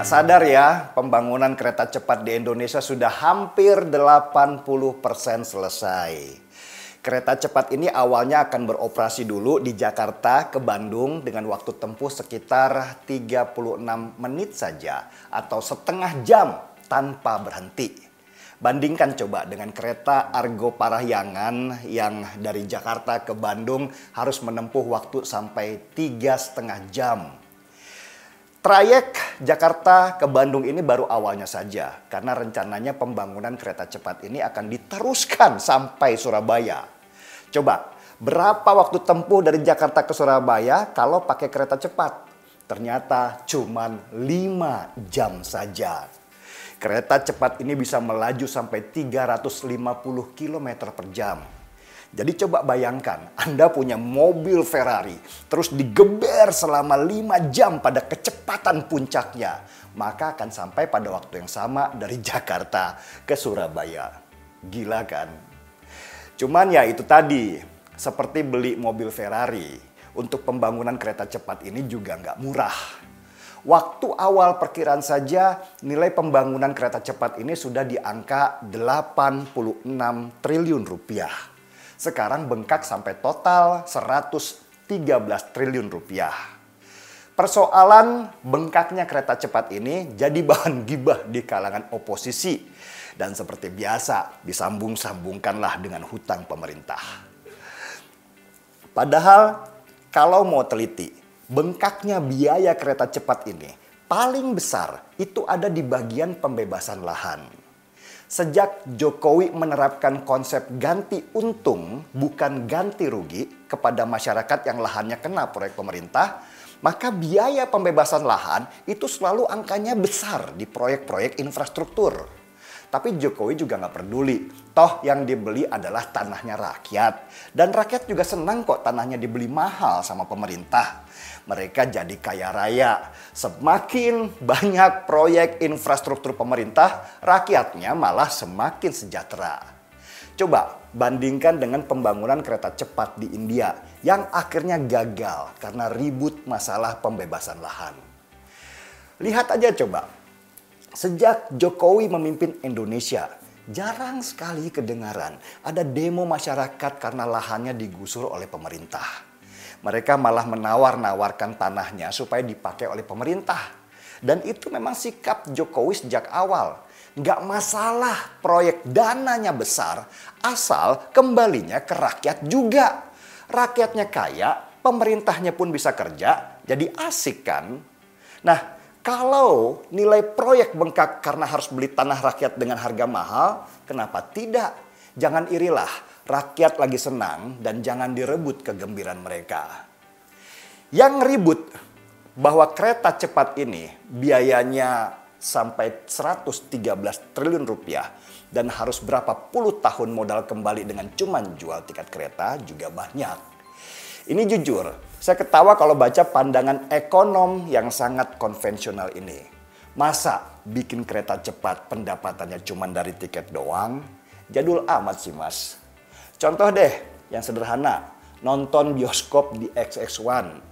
Gak sadar ya, pembangunan kereta cepat di Indonesia sudah hampir 80% selesai. Kereta cepat ini awalnya akan beroperasi dulu di Jakarta ke Bandung dengan waktu tempuh sekitar 36 menit saja atau setengah jam tanpa berhenti. Bandingkan coba dengan kereta Argo Parahyangan yang dari Jakarta ke Bandung harus menempuh waktu sampai tiga setengah jam. Trayek Jakarta ke Bandung ini baru awalnya saja karena rencananya pembangunan kereta cepat ini akan diteruskan sampai Surabaya. Coba, berapa waktu tempuh dari Jakarta ke Surabaya kalau pakai kereta cepat? Ternyata cuma 5 jam saja. Kereta cepat ini bisa melaju sampai 350 km per jam. Jadi coba bayangkan, Anda punya mobil Ferrari, terus digeber selama 5 jam pada kecepatan puncaknya. Maka akan sampai pada waktu yang sama dari Jakarta ke Surabaya. Gila kan? Cuman ya itu tadi, seperti beli mobil Ferrari, untuk pembangunan kereta cepat ini juga nggak murah. Waktu awal perkiraan saja nilai pembangunan kereta cepat ini sudah di angka 86 triliun rupiah sekarang bengkak sampai total 113 triliun rupiah. Persoalan bengkaknya kereta cepat ini jadi bahan gibah di kalangan oposisi. Dan seperti biasa disambung-sambungkanlah dengan hutang pemerintah. Padahal kalau mau teliti, bengkaknya biaya kereta cepat ini paling besar itu ada di bagian pembebasan lahan. Sejak Jokowi menerapkan konsep ganti untung bukan ganti rugi kepada masyarakat yang lahannya kena proyek pemerintah, maka biaya pembebasan lahan itu selalu angkanya besar di proyek-proyek infrastruktur. Tapi Jokowi juga nggak peduli. Toh yang dibeli adalah tanahnya rakyat. Dan rakyat juga senang kok tanahnya dibeli mahal sama pemerintah mereka jadi kaya raya. Semakin banyak proyek infrastruktur pemerintah, rakyatnya malah semakin sejahtera. Coba bandingkan dengan pembangunan kereta cepat di India yang akhirnya gagal karena ribut masalah pembebasan lahan. Lihat aja coba, sejak Jokowi memimpin Indonesia, jarang sekali kedengaran ada demo masyarakat karena lahannya digusur oleh pemerintah. Mereka malah menawar-nawarkan tanahnya supaya dipakai oleh pemerintah. Dan itu memang sikap Jokowi sejak awal. Nggak masalah proyek dananya besar, asal kembalinya ke rakyat juga. Rakyatnya kaya, pemerintahnya pun bisa kerja, jadi asik kan? Nah, kalau nilai proyek bengkak karena harus beli tanah rakyat dengan harga mahal, kenapa tidak? Jangan irilah rakyat lagi senang dan jangan direbut kegembiraan mereka. Yang ribut bahwa kereta cepat ini biayanya sampai 113 triliun rupiah dan harus berapa puluh tahun modal kembali dengan cuman jual tiket kereta juga banyak. Ini jujur, saya ketawa kalau baca pandangan ekonom yang sangat konvensional ini. Masa bikin kereta cepat pendapatannya cuma dari tiket doang? Jadul amat sih mas. Contoh deh yang sederhana, nonton bioskop di XX1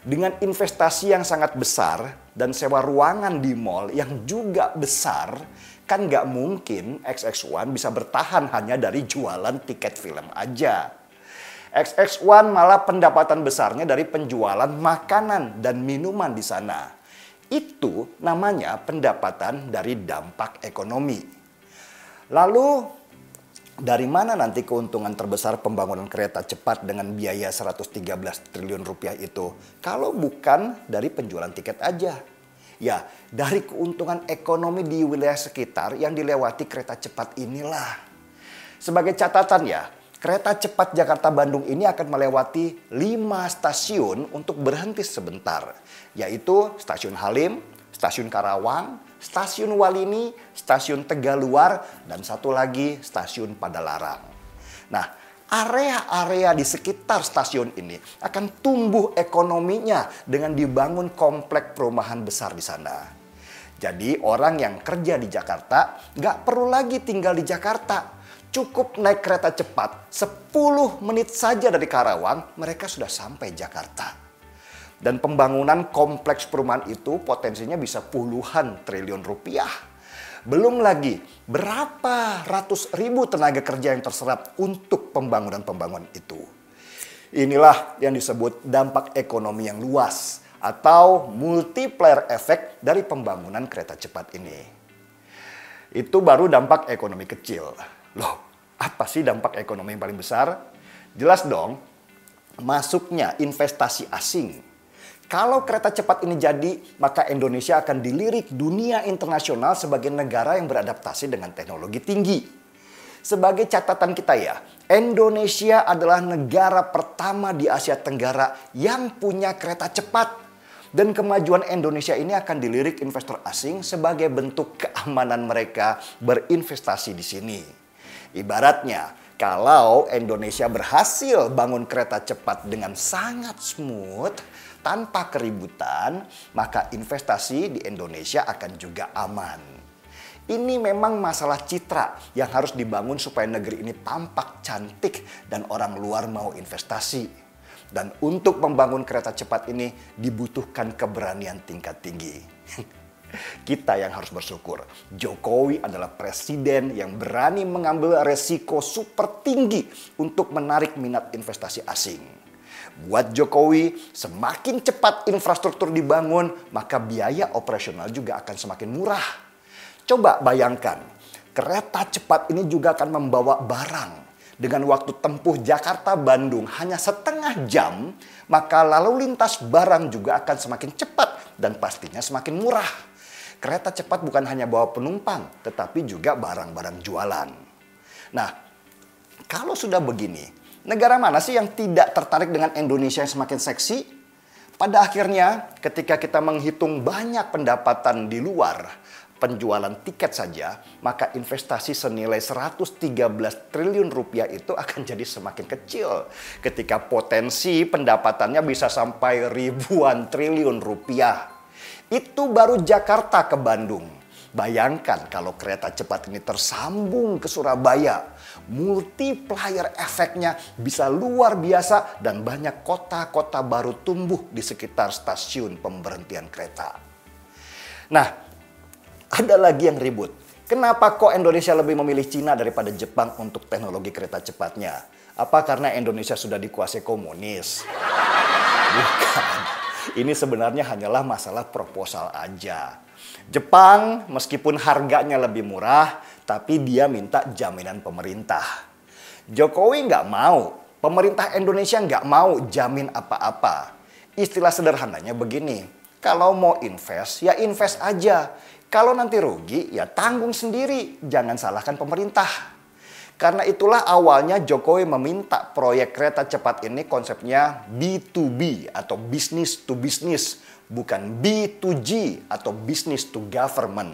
dengan investasi yang sangat besar dan sewa ruangan di mall yang juga besar, kan nggak mungkin XX1 bisa bertahan hanya dari jualan tiket film aja. XX1 malah pendapatan besarnya dari penjualan makanan dan minuman di sana. Itu namanya pendapatan dari dampak ekonomi. Lalu dari mana nanti keuntungan terbesar pembangunan kereta cepat dengan biaya 113 triliun rupiah itu? Kalau bukan dari penjualan tiket aja. Ya, dari keuntungan ekonomi di wilayah sekitar yang dilewati kereta cepat inilah. Sebagai catatan ya, kereta cepat Jakarta-Bandung ini akan melewati 5 stasiun untuk berhenti sebentar. Yaitu Stasiun Halim, Stasiun Karawang, Stasiun Walini, Stasiun Tegaluar, dan satu lagi Stasiun Padalarang. Nah, area-area di sekitar stasiun ini akan tumbuh ekonominya dengan dibangun komplek perumahan besar di sana. Jadi orang yang kerja di Jakarta nggak perlu lagi tinggal di Jakarta. Cukup naik kereta cepat 10 menit saja dari Karawang mereka sudah sampai Jakarta. Dan pembangunan kompleks perumahan itu potensinya bisa puluhan triliun rupiah. Belum lagi berapa ratus ribu tenaga kerja yang terserap untuk pembangunan-pembangunan itu. Inilah yang disebut dampak ekonomi yang luas atau multiplier effect dari pembangunan kereta cepat ini. Itu baru dampak ekonomi kecil. Loh, apa sih dampak ekonomi yang paling besar? Jelas dong, masuknya investasi asing. Kalau kereta cepat ini jadi, maka Indonesia akan dilirik dunia internasional sebagai negara yang beradaptasi dengan teknologi tinggi. Sebagai catatan kita ya, Indonesia adalah negara pertama di Asia Tenggara yang punya kereta cepat. Dan kemajuan Indonesia ini akan dilirik investor asing sebagai bentuk keamanan mereka berinvestasi di sini. Ibaratnya, kalau Indonesia berhasil bangun kereta cepat dengan sangat smooth, tanpa keributan, maka investasi di Indonesia akan juga aman. Ini memang masalah citra yang harus dibangun supaya negeri ini tampak cantik dan orang luar mau investasi. Dan untuk membangun kereta cepat ini dibutuhkan keberanian tingkat tinggi. Kita yang harus bersyukur. Jokowi adalah presiden yang berani mengambil resiko super tinggi untuk menarik minat investasi asing. Buat Jokowi, semakin cepat infrastruktur dibangun, maka biaya operasional juga akan semakin murah. Coba bayangkan, kereta cepat ini juga akan membawa barang dengan waktu tempuh Jakarta-Bandung hanya setengah jam, maka lalu lintas barang juga akan semakin cepat dan pastinya semakin murah. Kereta cepat bukan hanya bawa penumpang, tetapi juga barang-barang jualan. Nah, kalau sudah begini, negara mana sih yang tidak tertarik dengan Indonesia yang semakin seksi? Pada akhirnya, ketika kita menghitung banyak pendapatan di luar, penjualan tiket saja, maka investasi senilai 113 triliun rupiah itu akan jadi semakin kecil. Ketika potensi pendapatannya bisa sampai ribuan triliun rupiah. Itu baru Jakarta ke Bandung. Bayangkan kalau kereta cepat ini tersambung ke Surabaya, multiplier efeknya bisa luar biasa dan banyak kota-kota baru tumbuh di sekitar stasiun pemberhentian kereta. Nah, ada lagi yang ribut. Kenapa kok Indonesia lebih memilih Cina daripada Jepang untuk teknologi kereta cepatnya? Apa karena Indonesia sudah dikuasai komunis? Bukan. Ini sebenarnya hanyalah masalah proposal aja. Jepang meskipun harganya lebih murah, tapi dia minta jaminan pemerintah. Jokowi nggak mau, pemerintah Indonesia nggak mau jamin apa-apa. Istilah sederhananya begini, kalau mau invest ya invest aja. Kalau nanti rugi, ya tanggung sendiri. Jangan salahkan pemerintah. Karena itulah awalnya Jokowi meminta proyek kereta cepat ini konsepnya B2B atau business to business, bukan B2G atau business to government.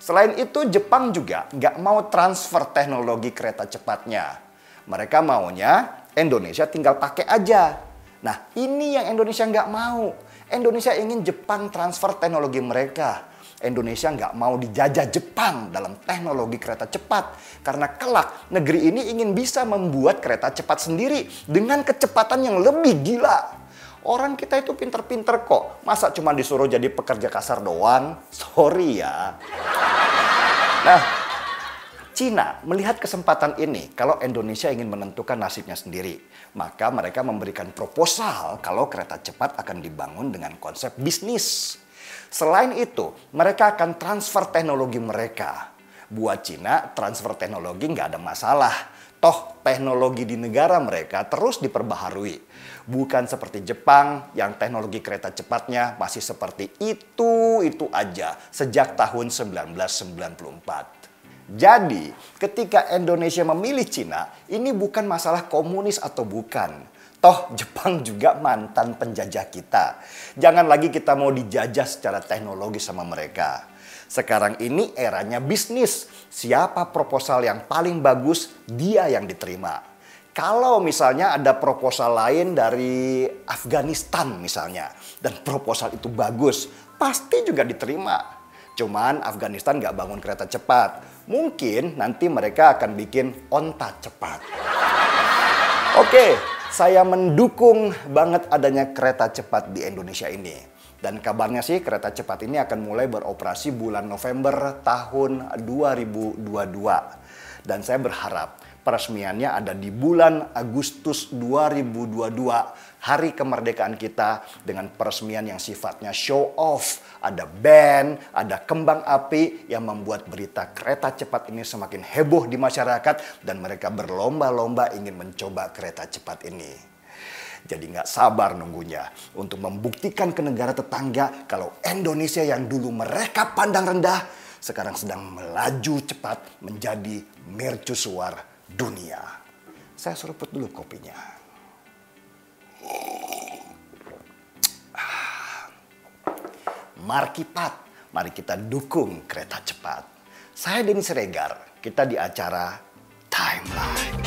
Selain itu Jepang juga nggak mau transfer teknologi kereta cepatnya. Mereka maunya Indonesia tinggal pakai aja. Nah ini yang Indonesia nggak mau. Indonesia ingin Jepang transfer teknologi mereka Indonesia nggak mau dijajah Jepang dalam teknologi kereta cepat. Karena kelak negeri ini ingin bisa membuat kereta cepat sendiri dengan kecepatan yang lebih gila. Orang kita itu pinter-pinter kok. Masa cuma disuruh jadi pekerja kasar doang? Sorry ya. Nah, Cina melihat kesempatan ini kalau Indonesia ingin menentukan nasibnya sendiri. Maka mereka memberikan proposal kalau kereta cepat akan dibangun dengan konsep bisnis. Selain itu, mereka akan transfer teknologi mereka. Buat Cina, transfer teknologi nggak ada masalah. Toh teknologi di negara mereka terus diperbaharui. Bukan seperti Jepang yang teknologi kereta cepatnya masih seperti itu-itu aja sejak tahun 1994. Jadi, ketika Indonesia memilih Cina, ini bukan masalah komunis atau bukan Toh Jepang juga mantan penjajah kita. Jangan lagi kita mau dijajah secara teknologi sama mereka. Sekarang ini eranya bisnis. Siapa proposal yang paling bagus, dia yang diterima. Kalau misalnya ada proposal lain dari Afghanistan misalnya, dan proposal itu bagus, pasti juga diterima. Cuman Afghanistan nggak bangun kereta cepat. Mungkin nanti mereka akan bikin onta cepat. Oke, Saya mendukung banget adanya kereta cepat di Indonesia ini. Dan kabarnya sih kereta cepat ini akan mulai beroperasi bulan November tahun 2022. Dan saya berharap peresmiannya ada di bulan Agustus 2022, hari kemerdekaan kita dengan peresmian yang sifatnya show off. Ada band, ada kembang api yang membuat berita kereta cepat ini semakin heboh di masyarakat dan mereka berlomba-lomba ingin mencoba kereta cepat ini. Jadi nggak sabar nunggunya untuk membuktikan ke negara tetangga kalau Indonesia yang dulu mereka pandang rendah sekarang sedang melaju cepat menjadi mercusuar dunia. Saya seruput dulu kopinya. Markipat, mari kita dukung kereta cepat. Saya Denny Siregar, kita di acara Timeline.